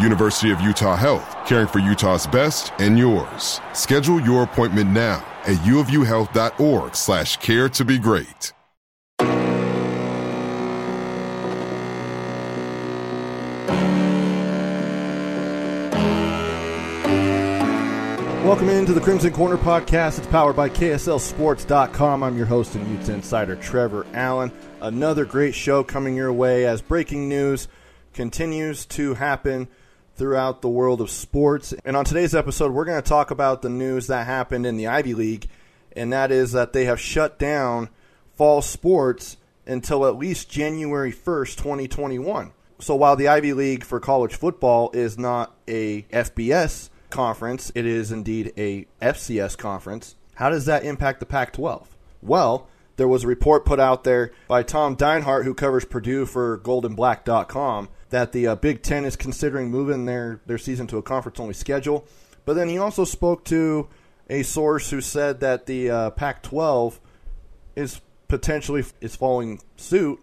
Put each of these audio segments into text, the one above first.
University of Utah Health, caring for Utah's best and yours. Schedule your appointment now at uofuhealth.org slash care to be great. Welcome into the Crimson Corner podcast. It's powered by KSLSports.com. I'm your host and Utes Insider, Trevor Allen. Another great show coming your way as breaking news continues to happen throughout the world of sports. And on today's episode, we're going to talk about the news that happened in the Ivy League, and that is that they have shut down fall sports until at least January 1st, 2021. So while the Ivy League for college football is not a FBS conference, it is indeed a FCS conference. How does that impact the Pac 12? Well, there was a report put out there by Tom Dienhart, who covers Purdue for goldenblack.com, that the uh, Big Ten is considering moving their, their season to a conference only schedule. But then he also spoke to a source who said that the uh, Pac 12 is potentially is following suit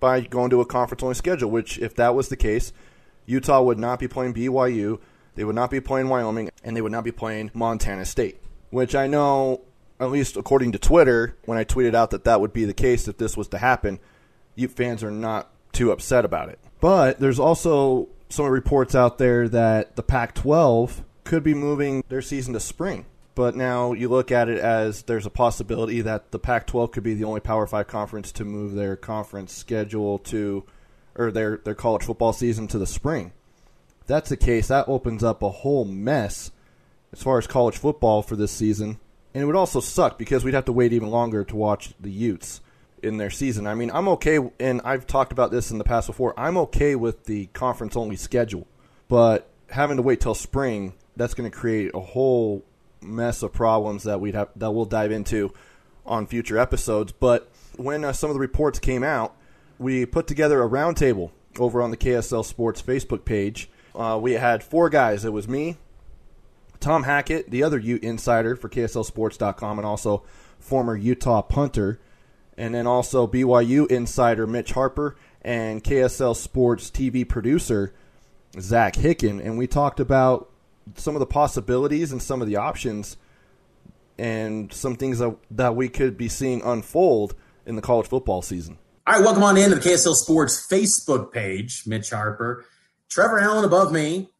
by going to a conference only schedule, which, if that was the case, Utah would not be playing BYU they would not be playing Wyoming, and they would not be playing Montana State, which I know, at least according to Twitter, when I tweeted out that that would be the case if this was to happen, Ute fans are not too upset about it. But there's also some reports out there that the Pac 12 could be moving their season to spring. But now you look at it as there's a possibility that the Pac 12 could be the only Power 5 conference to move their conference schedule to, or their, their college football season to the spring that's the case, that opens up a whole mess as far as college football for this season. And it would also suck because we'd have to wait even longer to watch the Utes in their season. I mean, I'm okay, and I've talked about this in the past before. I'm okay with the conference only schedule, but having to wait till spring, that's going to create a whole mess of problems that we'd have that we'll dive into on future episodes. But when uh, some of the reports came out, we put together a roundtable over on the KSL Sports Facebook page uh, we had four guys. It was me, Tom Hackett, the other Ute insider for KSLSports.com, and also former Utah punter, and then also BYU insider Mitch Harper and KSL Sports TV producer Zach Hicken. And we talked about some of the possibilities and some of the options and some things that, that we could be seeing unfold in the college football season. All right, welcome on in to the KSL Sports Facebook page. Mitch Harper Trevor Allen above me,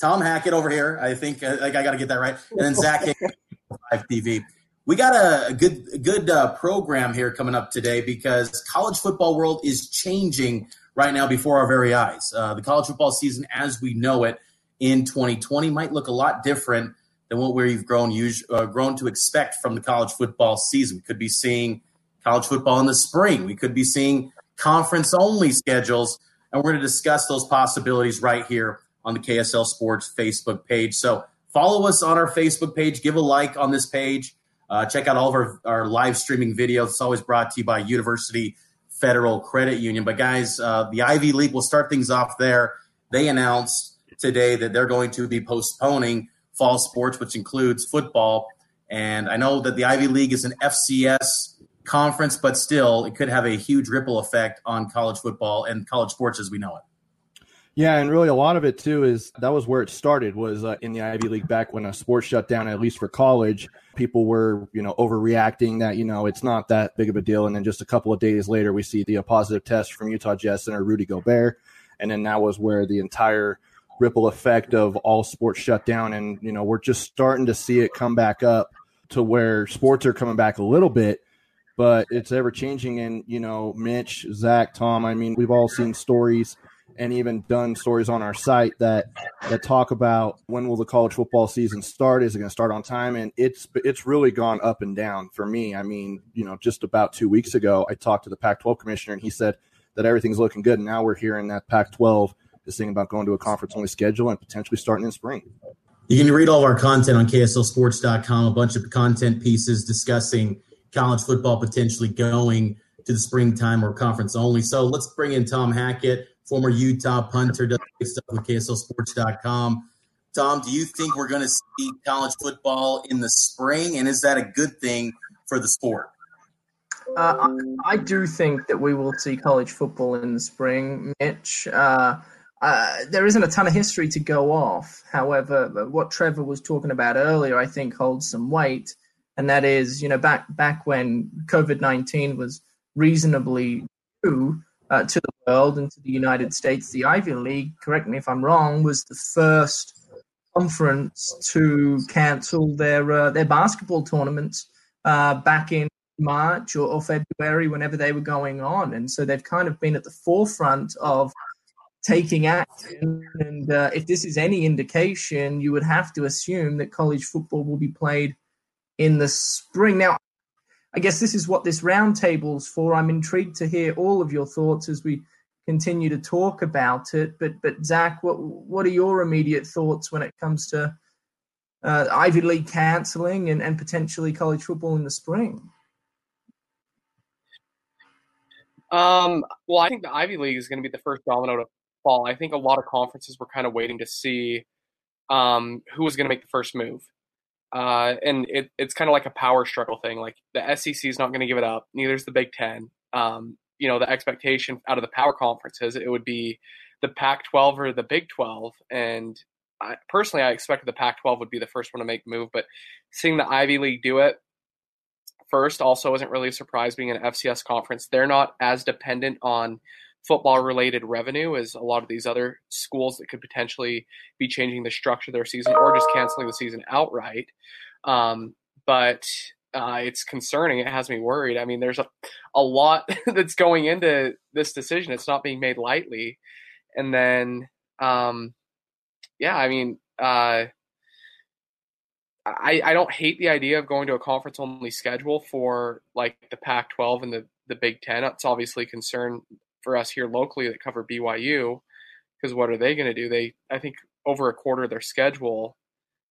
Tom Hackett over here. I think I, I got to get that right, and then Zach Five TV. We got a, good good uh, program here coming up today because college football world is changing right now before our very eyes. Uh, the college football season, as we know it in 2020, might look a lot different than what we've grown uh, grown to expect from the college football season. We could be seeing college football in the spring. We could be seeing conference only schedules and we're going to discuss those possibilities right here on the KSL Sports Facebook page. So follow us on our Facebook page, give a like on this page, uh, check out all of our, our live streaming videos. It's always brought to you by University Federal Credit Union. But guys, uh, the Ivy League will start things off there. They announced today that they're going to be postponing fall sports, which includes football. And I know that the Ivy League is an FCS conference, but still, it could have a huge ripple effect on college football and college sports as we know it. Yeah, and really a lot of it too is that was where it started was uh, in the Ivy League back when a sports shut down at least for college. People were, you know, overreacting that, you know, it's not that big of a deal and then just a couple of days later we see the uh, positive test from Utah Jazz center Rudy Gobert and then that was where the entire ripple effect of all sports shut down and, you know, we're just starting to see it come back up to where sports are coming back a little bit but it's ever changing. And, you know, Mitch, Zach, Tom, I mean, we've all seen stories and even done stories on our site that that talk about when will the college football season start? Is it going to start on time? And it's it's really gone up and down for me. I mean, you know, just about two weeks ago, I talked to the Pac-12 commissioner, and he said that everything's looking good. And now we're hearing that Pac-12 is thinking about going to a conference-only schedule and potentially starting in spring. You can read all of our content on KSLSports.com. A bunch of content pieces discussing college football potentially going to the springtime or conference only. So let's bring in Tom Hackett, former Utah punter, does stuff with KSLSports.com. Tom, do you think we're going to see college football in the spring, and is that a good thing for the sport? Uh, I, I, do think that we will see college football in the spring, Mitch. Uh, uh, there isn't a ton of history to go off. However, what Trevor was talking about earlier, I think, holds some weight and that is, you know, back back when COVID nineteen was reasonably new uh, to the world and to the United States, the Ivy League, correct me if I'm wrong, was the first conference to cancel their uh, their basketball tournaments uh, back in March or, or, February, whenever they were going on, and so they've kind of been at the forefront of taking action. And uh, if this is any indication, you would have to assume that college football will be played in the spring. Now, I guess this is what this roundtable's for. I'm intrigued to hear all of your thoughts as we continue to talk about it. But, but Zach, what what are your immediate thoughts when it comes to uh, Ivy League canceling and, and potentially college football in the spring? Um, well, I think the Ivy League is going to be the first domino to fall. I think a lot of conferences were kind of waiting to see um, who was going to make the first move. Uh, and it, it's kind of like a power struggle thing. Like the SEC is not going to give it up. Neither is the Big Ten. Um, you know, the expectation out of the power conferences, it would be the Pac-12 or the Big 12. And I, personally, I expected the Pac-12 would be the first one to make move. But seeing the Ivy League do it first also isn't really a surprise. Being an FCS conference, they're not as dependent on football related revenue as a lot of these other schools that could potentially be changing the structure of their season or just canceling the season outright. Um, but uh, it's concerning. It has me worried. I mean, there's a, a lot that's going into this decision. It's not being made lightly. And then, um, yeah, I mean, uh, I, I don't hate the idea of going to a conference only schedule for like the Pac 12 and the, the Big Ten. It's obviously concern for us here locally that cover BYU, because what are they going to do? They, I think, over a quarter of their schedule,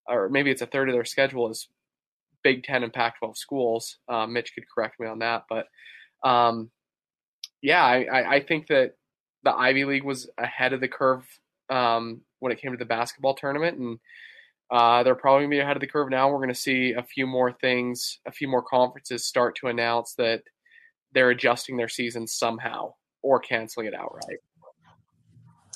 or maybe it's a third of their schedule, is Big Ten and Pac-12 schools. Uh, Mitch could correct me on that, but um, yeah, I, I, think that the Ivy League was ahead of the curve um, when it came to the basketball tournament, and uh, they're probably going to be ahead of the curve now. We're going to see a few more things, a few more conferences start to announce that they're adjusting their season somehow or canceling it outright.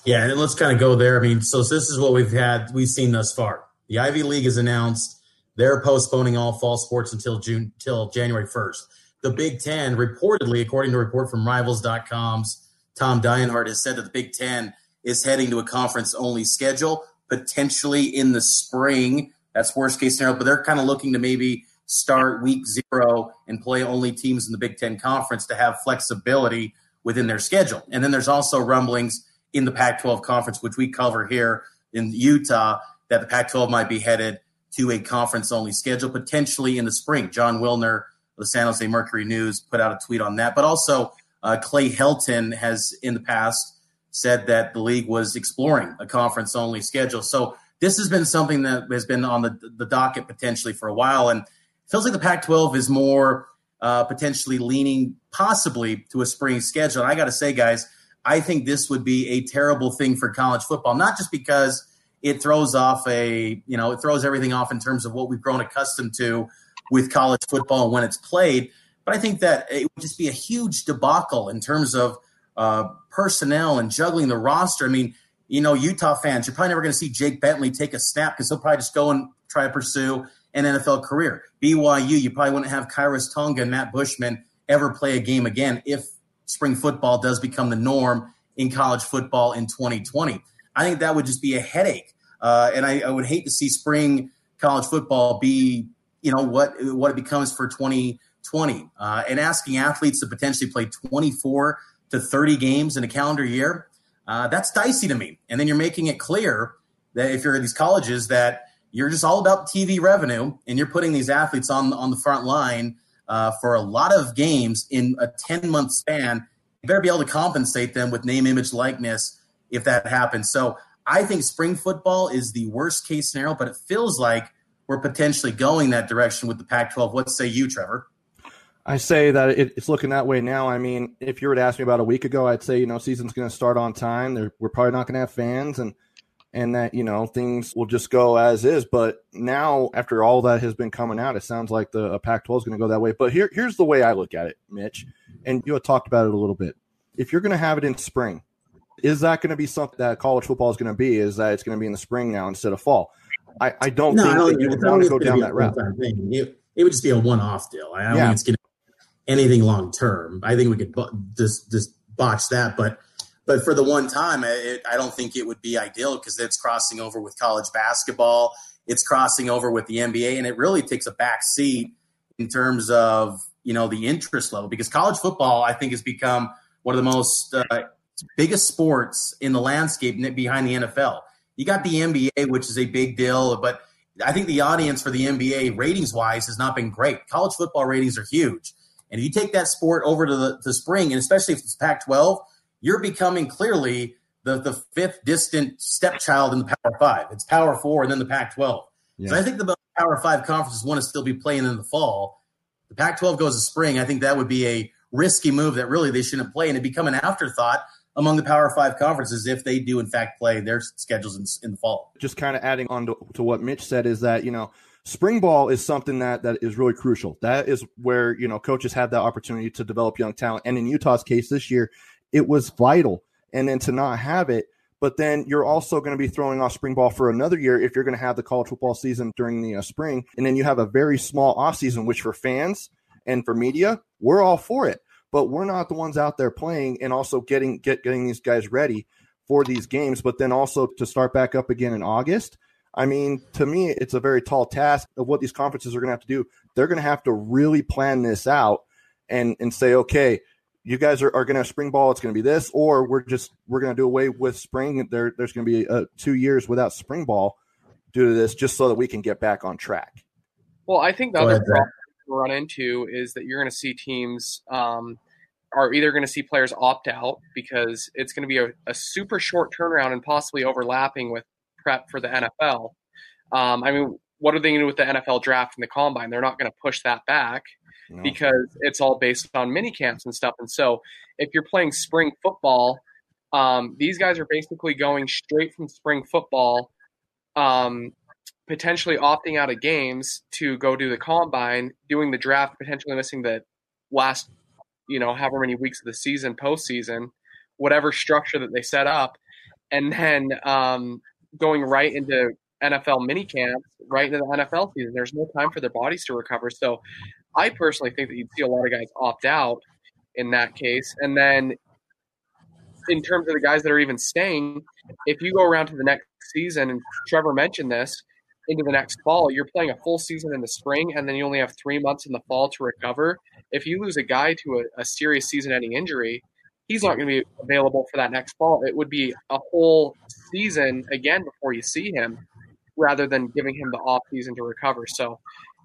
Yeah, and let's kind of go there. I mean, so this is what we've had, we've seen thus far. The Ivy League has announced they're postponing all fall sports until June, till January 1st. The Big Ten, reportedly, according to a report from Rivals.com's Tom Dienhart, has said that the Big Ten is heading to a conference only schedule, potentially in the spring. That's worst case scenario, but they're kind of looking to maybe start week zero and play only teams in the Big Ten conference to have flexibility within their schedule. And then there's also rumblings in the Pac 12 conference, which we cover here in Utah, that the Pac 12 might be headed to a conference only schedule, potentially in the spring. Jon Wilner of the San Jose Mercury News put out a tweet on that. But also, uh, Clay Helton has in the past said that the league was exploring a conference only schedule. So this has been something that has been on the, the docket potentially for a while. And feels like the Pac 12 is more uh, potentially leaning possibly to a spring schedule. And I got to say, guys, I think this would be a terrible thing for college football, not just because it throws off a, you know, it throws everything off in terms of what we've grown accustomed to with college football when it's played, But I think that it would just be a huge debacle in terms of uh, personnel and juggling the roster. I mean, you know, Utah fans, you're probably never going to see Jake Bentley take a snap because he'll probably just go and try to pursue an NFL career. BYU, you probably wouldn't have Khyiris Tonga and Matt Bushman ever play a game again if spring football does become the norm in college football in 2020. I think that would just be a headache. Uh, and I, I, would hate to see spring college football be, you know, what what it becomes for 2020. Uh, and asking athletes to potentially play 24 to 30 games in a calendar year, uh, that's dicey to me. And then you're making it clear that if you're at these colleges that you're just all about TV revenue and you're putting these athletes on on the front line uh, for a lot of games in a 10 month span. You better be able to compensate them with name, image, likeness if that happens. So I think spring football is the worst case scenario, but it feels like we're potentially going that direction with the Pac 12. What say you, Trevor? I say that it's looking that way now. I mean, if you were to ask me about a week ago, I'd say you know season's going to start on time. They're, we're probably not going to have fans, and and that you know things will just go as is. But now, after all that has been coming out, it sounds like the uh, Pac-12 is going to go that way. But here, here's the way I look at it, Mitch, and you had talked about it a little bit. If you're going to have it in spring, is that going to be something that college football is going to be? Is that it's going to be in the spring now instead of fall? I, I don't no, think I don't, you would want to go down that route. It, it, would just be a one-off deal. I don't yeah. think it's going to anything long term. I think we could just just botch that, but but for the one time, it, I don't think it would be ideal because it's crossing over with college basketball. It's crossing over with the NBA, and it really takes a back seat in terms of you know the interest level because college football, I think, has become one of the most uh, biggest sports in the landscape behind the NFL. You got the NBA, which is a big deal, but I think the audience for the NBA ratings wise has not been great. College football ratings are huge. And if you take that sport over to the, the spring, and especially if it's Pac 12, you're becoming clearly the, the fifth distant stepchild in the Power Five. It's Power Four and then the Pac 12. Yeah. So I think the Power Five conferences want to still be playing in the fall. The Pac 12 goes to spring. I think that would be a risky move that really they shouldn't play and it become an afterthought among the Power Five conferences if they do in fact play their schedules in, in the fall. Just kind of adding on to, to, what Mitch said is that you know spring ball is something that that is really crucial. That is where you know coaches have that opportunity to develop young talent, and in Utah's case this year, it was vital. And then to not have it, but then you're also going to be throwing off spring ball for another year if you're going to have the college football season during the uh, spring, and then you have a very small off season, which for fans and for media, we're all for it. But we're not the ones out there playing and also getting get getting these guys ready for these games. But then also to start back up again in August I mean, to me, it's a very tall task of what these conferences are going to have to do. They're going to have to really plan this out and and say, okay, you guys are, are going to have spring ball. It's going to be this, or we're just we're going to do away with spring. There, there's going to be uh, two years without spring ball due to this, just so that we can get back on track. Well, I think the Go other ahead, problem we run into is that you're going to see teams um, are either going to see players opt out because it's going to be a, a super short turnaround and possibly overlapping with prep for the NFL. Um, I mean, what are they going to do with the NFL draft and the combine? They're not going to push that back no. because it's all based on mini camps and stuff. And so, if you're playing spring football, um, these guys are basically going straight from spring football, um, potentially opting out of games to go do the combine, doing the draft, potentially missing the last, you know, however many weeks of the season, postseason, whatever structure that they set up, and then um, going right into NFL mini camps, right into the NFL season. There's no time for their bodies to recover. So I personally think that you'd see a lot of guys opt out in that case. And then in terms of the guys that are even staying, if you go around to the next season, and Trevor mentioned this, into the next fall, you're playing a full season in the spring, and then you only have three months in the fall to recover. If you lose a guy to a, a serious season ending injury, he's not going to be available for that next fall. It would be a whole season again before you see him, rather than giving him the off season to recover. So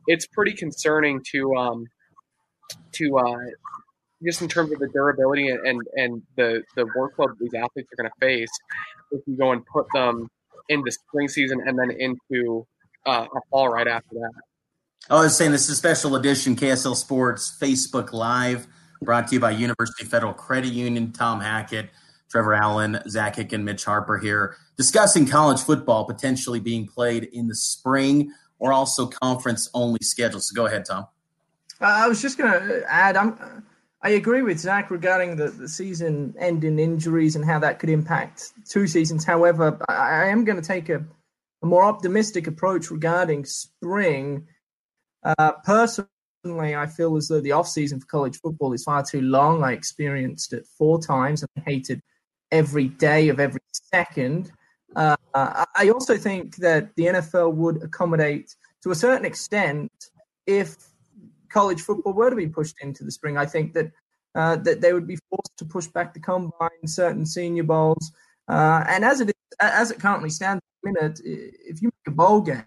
it's pretty concerning to um, to uh, just in terms of the durability and and, and the the workload these athletes are going to face if you go and put them into spring season and then into uh, a fall right after that. I was saying this is a special edition KSL Sports Facebook Live brought to you by University Federal Credit Union. Tom Hackett, Trevor Allen, Zach Hick, and Mitch Harper here discussing college football potentially being played in the spring or also conference only schedule. So go ahead, Tom. I was just going to add, I'm, I agree with Zach regarding the, the season ending injuries and how that could impact two seasons. However, I, I am going to take a, a, more optimistic approach regarding spring. Uh, personally, I feel as though the off season for college football is far too long. I experienced it four times and hated every day of every second. Uh, I also think that the NFL would accommodate to a certain extent if college football were to be pushed into the spring. I think that uh, that they would be forced to push back the combine, certain senior bowls, uh, and as it is, as it currently stands, minute if you make a bowl game,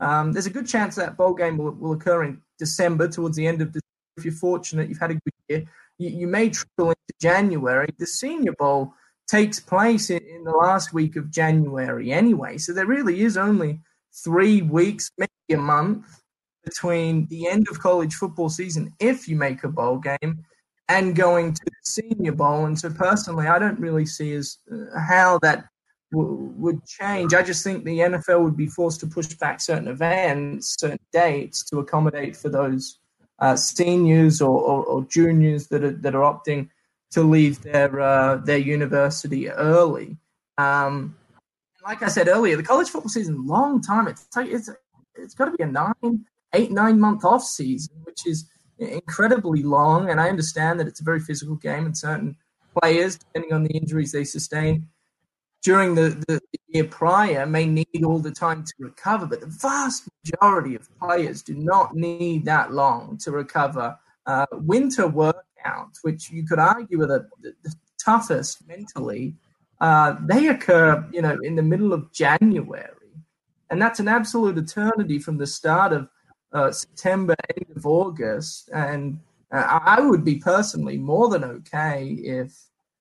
um, there's a good chance that bowl game will, will occur in December, towards the end of December. If you're fortunate, you've had a good year. You, you may trickle into January. The Senior Bowl takes place in, in the last week of January anyway, so there really is only three weeks, maybe a month between the end of college football season, if you make a bowl game, and going to the Senior Bowl. And so, personally, I don't really see as uh, how that w- would change. I just think the NFL would be forced to push back certain events, certain dates to accommodate for those uh, seniors or, or, or, juniors that are that are opting to leave their uh, their university early. Um, like I said earlier, the college football season long time. It's it's it's got to be a nine eight nine month off season, which is incredibly long. And I understand that it's a very physical game, and certain players, depending on the injuries they sustain during the, the year prior, may need all the time to recover. But the vast majority of players do not need that long to recover. Uh, winter which you could argue are the, the toughest mentally, uh, they occur, you know, in the middle of January, and that's an absolute eternity from the start of uh, September, end of August, and uh, I would be personally more than okay if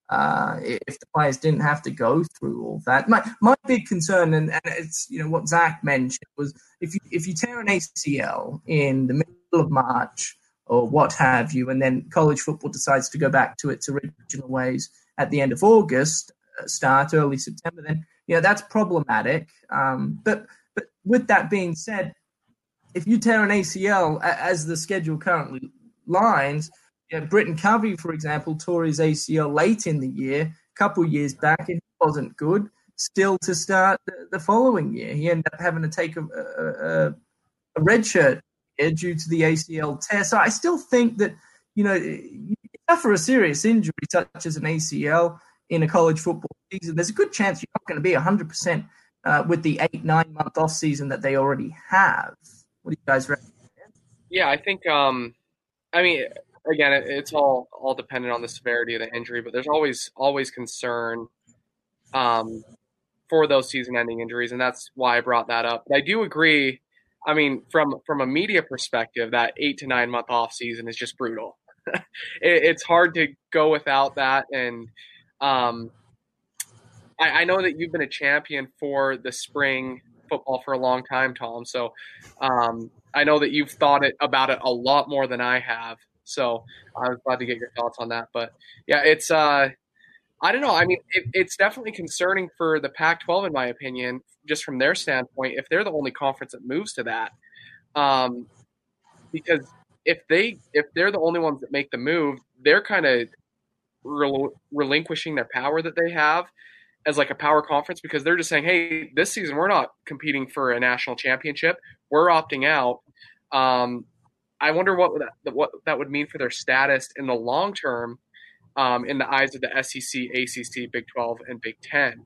uh, if the players didn't have to go through all that. My my big concern, and, and it's you know what Zach mentioned was if you if you tear an ACL in the middle of March or what have you, and then college football decides to go back to its original ways at the end of August, uh, start early September, then you know that's problematic. Um, but but with that being said, if you tear an ACL as the schedule currently lines, you know, Britton Covey, for example, tore his ACL late in the year, a couple years back, it wasn't good. Still to start the, the following year, he ended up having to take a, a, a red shirt due to the ACL tear. So I still think that you know, you suffer a serious injury such as an ACL in a college football season, there's a good chance you're not going to be 100% uh, with the eight, nine month off season that they already have. What do you guys reckon? Yeah, I think. Um, I mean, again, it, it's all all dependent on the severity of the injury, but there's always always concern um, for those season-ending injuries, and that's why I brought that up. But I do agree. I mean, from from a media perspective, that eight to nine month off season is just brutal. it, it's hard to go without that, and um, I, I know that you've been a champion for the spring football for a long time, Tom. So um, I know that you've thought it about it a lot more than I have. So I was glad to get your thoughts on that. But yeah, it's uh, I don't know. I mean, it, it's definitely concerning for the Pac-12, in my opinion, just from their standpoint, if they're the only conference that moves to that, um, because if they if they're the only ones that make the move, they're kind of rel- relinquishing their power that they have as like a power conference because they're just saying, hey, this season we're not competing for a national championship. We're opting out. Um, I wonder what that, what that would mean for their status in the long term um, in the eyes of the SEC, ACC, Big 12, and Big 10.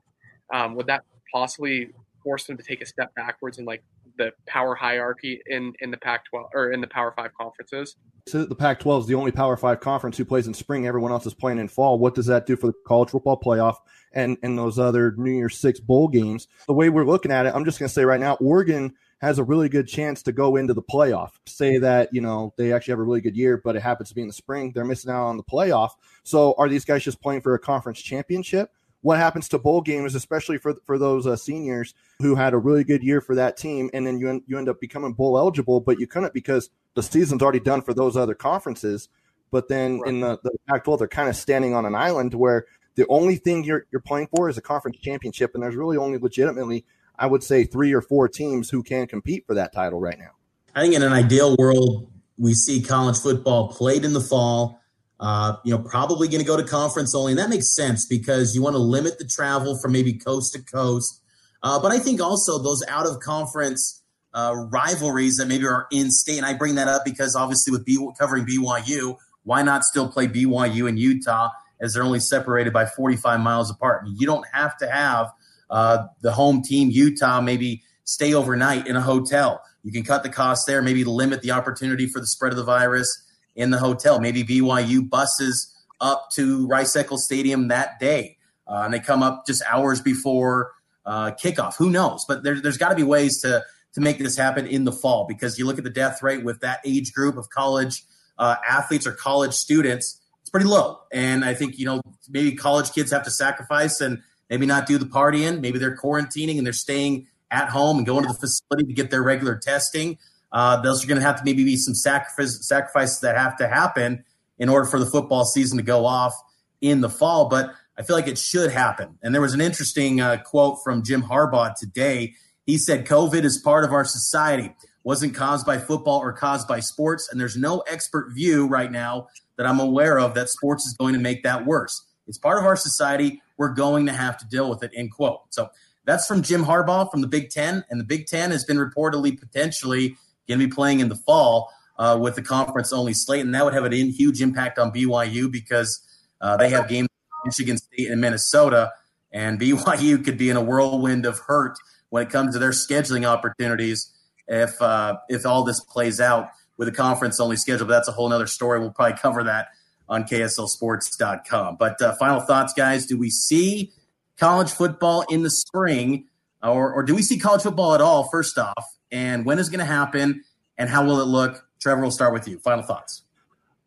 Um, would that possibly force them to take a step backwards in like the power hierarchy in, in the Pac 12 or in the Power 5 conferences? So the Pac 12 is the only Power 5 conference who plays in spring. Everyone else is playing in fall. What does that do for the college football playoff and, and those other New Year's Six bowl games? The way we're looking at it, I'm just going to say right now, Oregon has a really good chance to go into the playoff. Say that, you know, they actually have a really good year, but it happens to be in the spring. They're missing out on the playoff. So are these guys just playing for a conference championship? What happens to bowl games, especially for for those uh, seniors who had a really good year for that team, and then you you end up becoming bowl eligible, but you couldn't because the season's already done for those other conferences. But then right. in the, the Pac-12, they're kind of standing on an island where the only thing you're you're playing for is a conference championship, and there's really only legitimately, I would say, three or four teams who can compete for that title right now. I think in an ideal world, we see college football played in the fall. Uh, you know, probably going to go to conference only, and that makes sense because you want to limit the travel from maybe coast to coast. Uh, but I think also those out of conference uh, rivalries that maybe are in state, and I bring that up because obviously with B, covering BYU, why not still play BYU and Utah as they're only separated by 45 miles apart? I mean, you don't have to have uh, the home team Utah maybe stay overnight in a hotel. You can cut the cost there, maybe limit the opportunity for the spread of the virus in the hotel. Maybe BYU buses up to Rice Eccles Stadium that day, uh, and they come up just hours before uh, kickoff. Who knows? But there, there's got to be ways to to make this happen in the fall because you look at the death rate with that age group of college uh, athletes or college students, it's pretty low. And I think you know maybe college kids have to sacrifice and maybe not do the partying. Maybe they're quarantining and they're staying at home and going to the facility to get their regular testing. Uh, those are going to have to maybe be some sacrifice, sacrifices that have to happen in order for the football season to go off in the fall. But I feel like it should happen. And there was an interesting uh, quote from Jim Harbaugh today. He said, COVID is part of our society, wasn't caused by football or caused by sports. And there's no expert view right now that I'm aware of that sports is going to make that worse. It's part of our society. We're going to have to deal with it, end quote. So that's from Jim Harbaugh from the Big Ten. And the Big Ten has been reportedly potentially going to be playing in the fall uh, with the conference only slate. And that would have a huge impact on BYU because uh, they have games Michigan State and Minnesota. And BYU could be in a whirlwind of hurt when it comes to their scheduling opportunities if uh, if all this plays out with a conference only schedule. But that's a whole other story. We'll probably cover that on KSLSports.com. But uh, final thoughts, guys. Do we see college football in the spring, or, or do we see college football at all, first off? And when is going to happen, and how will it look? Trevor, we'll start with you. Final thoughts.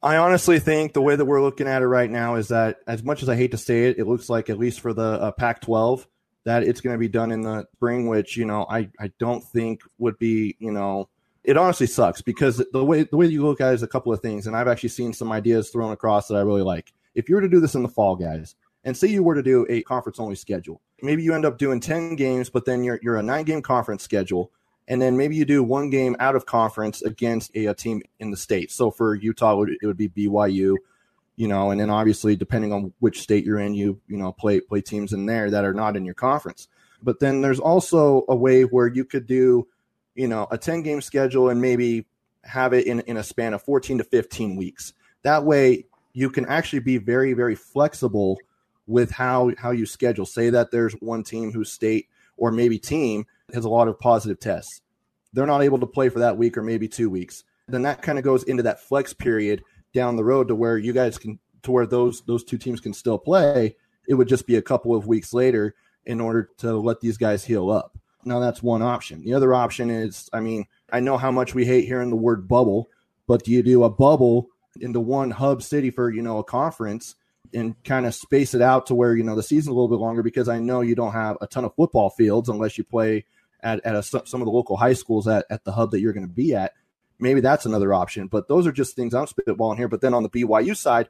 I honestly think the way that we're looking at it right now is that, as much as I hate to say it, it looks like at least for the uh, Pac-12 that it's going to be done in the spring, which you know I I don't think would be you know it honestly sucks because the way the way you look at it is a couple of things, and I've actually seen some ideas thrown across that I really like. If you were to do this in the fall, guys, and say you were to do a conference only schedule, maybe you end up doing 10 games, but then you're, you're a nine game conference schedule. And then maybe you do one game out of conference against a, a team in the state. So for Utah, it would, it would be BYU, you know, and then obviously depending on which state you're in, you, you know, play, play teams in there that are not in your conference. But then there's also a way where you could do, you know, a 10 game schedule and maybe have it in, in a span of 14 to 15 weeks. That way you can actually be very, very flexible with how how you schedule. Say that there's one team whose state or maybe team has a lot of positive tests. They're not able to play for that week or maybe two weeks. Then that kind of goes into that flex period down the road to where you guys can to where those those two teams can still play. It would just be a couple of weeks later in order to let these guys heal up. Now that's one option. The other option is, I mean, I know how much we hate hearing the word bubble, but do you do a bubble into one hub city for you know a conference and kind of space it out to where you know the season's a little bit longer because I know you don't have a ton of football fields unless you play at, at a, some of the local high schools at, at the hub that you're going to be at. Maybe that's another option, but those are just things I'm spitballing here. But then on the BYU side,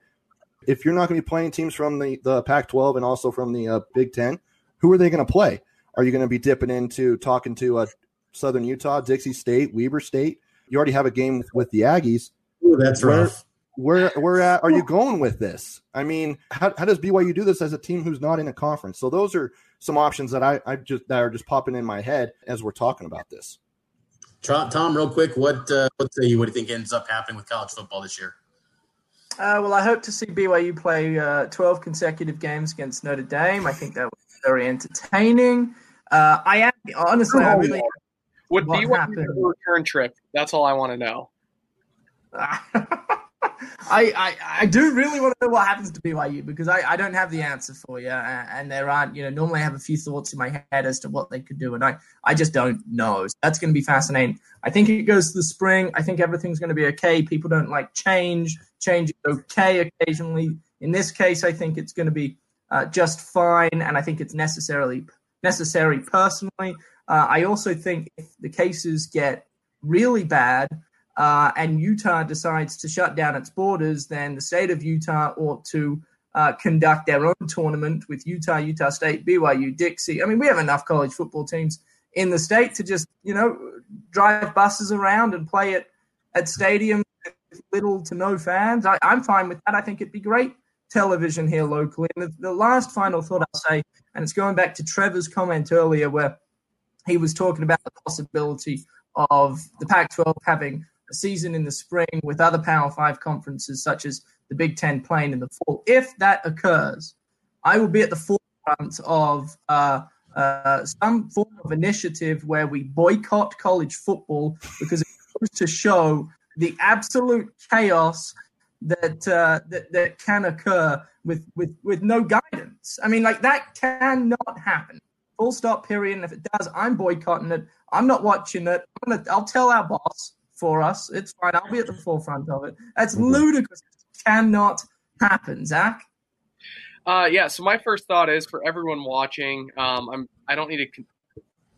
if you're not going to be playing teams from the, the Pac 12 and also from the uh, Big Ten, who are they going to play? Are you going to be dipping into talking to uh, Southern Utah, Dixie State, Weber State? You already have a game with, with the Aggies. Ooh, that's where, rough where where at are you going with this? I mean, how, how does BYU do this as a team who's not in a conference? So those are some options that I, I just that are just popping in my head as we're talking about this. Tom, real quick, what uh, what say you? What do you think ends up happening with college football this year? Uh, well, I hope to see BYU play uh, 12 consecutive games against Notre Dame. I think that was very entertaining. Uh, I am honestly, I really would BYU return trip. That's all I want to know. I, I, I do really want to know what happens to BYU because I, I don't have the answer for you. And there aren't, you know, normally I have a few thoughts in my head as to what they could do. And I, I just don't know. So that's going to be fascinating. I think it goes to the spring. I think everything's going to be okay. People don't like change. Change okay occasionally. In this case, I think it's going to be uh, just fine. And I think it's necessarily necessary personally. Uh, I also think if the cases get really bad, uh, and Utah decides to shut down its borders, then the state of Utah ought to uh, conduct their own tournament with Utah, Utah State, BYU, Dixie. I mean, we have enough college football teams in the state to just, you know, drive buses around and play at, at stadiums little to no fans. I, am fine with that. I think it'd be great television here locally. And the, the last final thought I'll say, and it's going back to Trevor's comment earlier where he was talking about the possibility of the Pac 12 having a season in the spring with other Power Five conferences such as the Big Ten playing in the fall. If that occurs, I will be at the forefront of uh, uh, some form of initiative where we boycott college football because it goes to show the absolute chaos that uh, that that can occur with with with no guidance. I mean, like that cannot happen. Full stop. Period. And if it does, I'm boycotting it. I'm not watching it. I'm gonna. I'll tell our boss for us. It's fine. I'll be at the forefront of it. That's mm-hmm. ludicrous. It cannot happen, Zach. Uh, yeah. So my first thought is for everyone watching. Um, I'm. I don't need to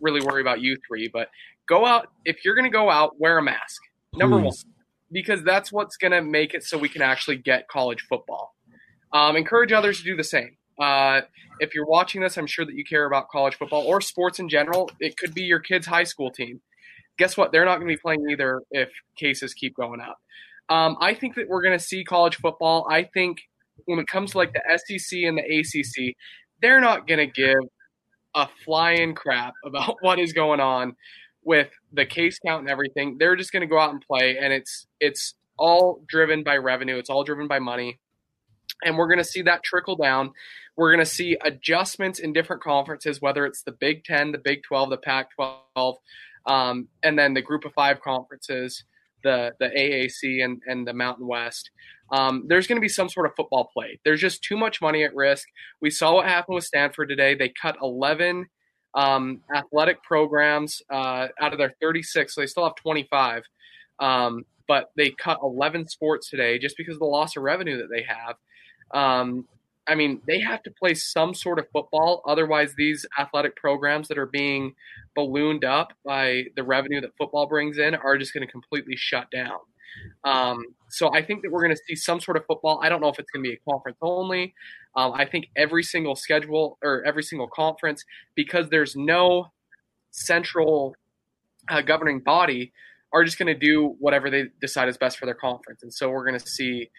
really worry about you three, but go out. If you're going to go out, wear a mask. Number Please. one, because that's what's going to make it so we can actually get college football. Um, encourage others to do the same. Uh, if you're watching this, I'm sure that you care about college football or sports in general. It could be your kid's high school team. Guess what? They're not going to be playing either if cases keep going up. Um, I think that we're going to see college football. I think when it comes to like the SEC and the ACC, they're not going to give a flying crap about what is going on with the case count and everything. They're just going to go out and play, and it's it's all driven by revenue. It's all driven by money, and we're going to see that trickle down. We're going to see adjustments in different conferences, whether it's the Big Ten, the Big Twelve, the Pac twelve, um, and then the Group of Five conferences, the the AAC and and the Mountain West. Um, there's going to be some sort of football play. There's just too much money at risk. We saw what happened with Stanford today. They cut 11 um, athletic programs uh, out of their 36, so they still have 25. Um, but they cut 11 sports today just because of the loss of revenue that they have. Um, I mean, they have to play some sort of football. Otherwise, these athletic programs that are being ballooned up by the revenue that football brings in are just going to completely shut down. Um, so I think that we're going to see some sort of football. I don't know if it's going to be a conference only. Um, I think every single schedule or every single conference, because there's no central uh, governing body, are just going to do whatever they decide is best for their conference. And so we're going to see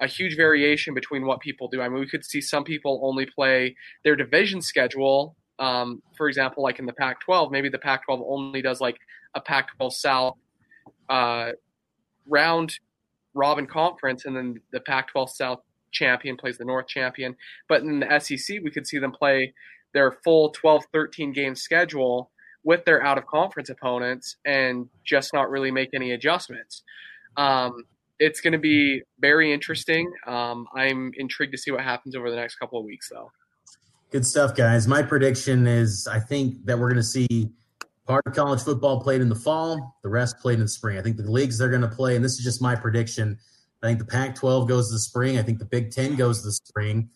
a huge variation between what people do. I mean, we could see some people only play their division schedule. Um, for example, like in the Pac 12, maybe the Pac 12 only does like a Pac 12 South uh, round robin conference, and then the Pac 12 South champion plays the North champion. But in the SEC, we could see them play their full 12, 13 game schedule with their out of conference opponents and just not really make any adjustments. Um, it's going to be very interesting. Um, I'm intrigued to see what happens over the next couple of weeks, though. Good stuff, guys. My prediction is I think that we're going to see part of college football played in the fall, the rest played in the spring. I think the leagues they're going to play, and this is just my prediction. I think the Pac-12 goes to the spring. I think the Big Ten goes to the spring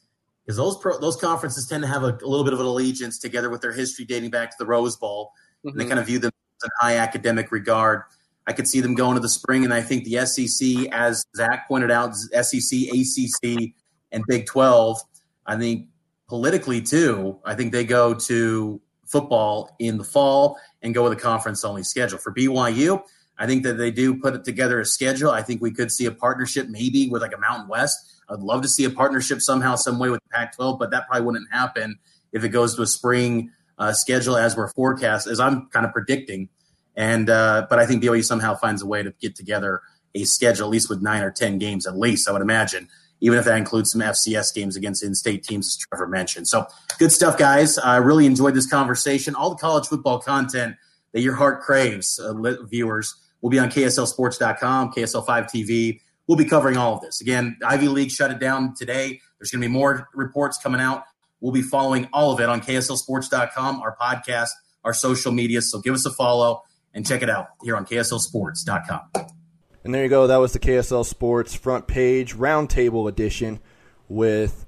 because those pro, those conferences tend to have a, a, little bit of an allegiance together with their history dating back to the Rose Bowl, mm-hmm. and they mm-hmm. kind of view them in high academic regard. I could see them going to the spring, and I think the SEC, as Zach pointed out, SEC, ACC, and Big 12. I think politically too. I think they go to football in the fall and go with a conference only schedule for BYU. I think that they do put it together a schedule. I think we could see a partnership maybe with like a Mountain West. I'd love to see a partnership somehow, some way with Pac-12, but that probably wouldn't happen if it goes to a spring uh, schedule as we're forecast, as I'm kind of predicting. And uh, but I think BYU somehow finds a way to get together a schedule, at least with nine or ten games, at least I would imagine, even if that includes some FCS games against in-state teams, as Trevor mentioned. So good stuff, guys. I really enjoyed this conversation. All the college football content that your heart craves, uh, viewers We'll be on KSLSports.com, KSL5 TV. We'll be covering all of this. Again, Ivy League shut it down today. There's going to be more reports coming out. We'll be following all of it on KSLSports.com, our podcast, our social media. So give us a follow and check it out here on KSLSports.com. And there you go. That was the KSL Sports front page roundtable edition with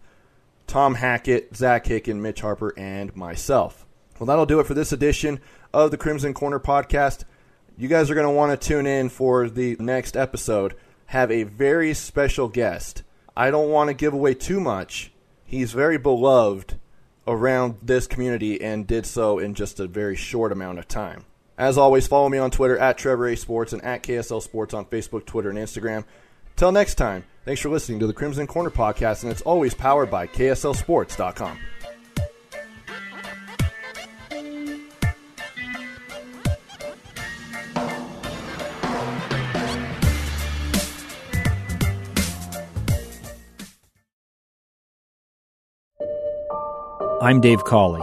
Tom Hackett, Zach Hicken, Mitch Harper, and myself. Well, that'll do it for this edition of the Crimson Corner podcast you guys are going to want to tune in for the next episode. Have a very special guest. I don't want to give away too much. He's very beloved around this community and did so in just a very short amount of time. As always, follow me on Twitter at Trevor A Sports and at KSL Sports on Facebook, Twitter, and Instagram. Till next time, thanks for listening to the Crimson Corner podcast, and it's always powered by KSLSports.com. I'm Dave Cawley,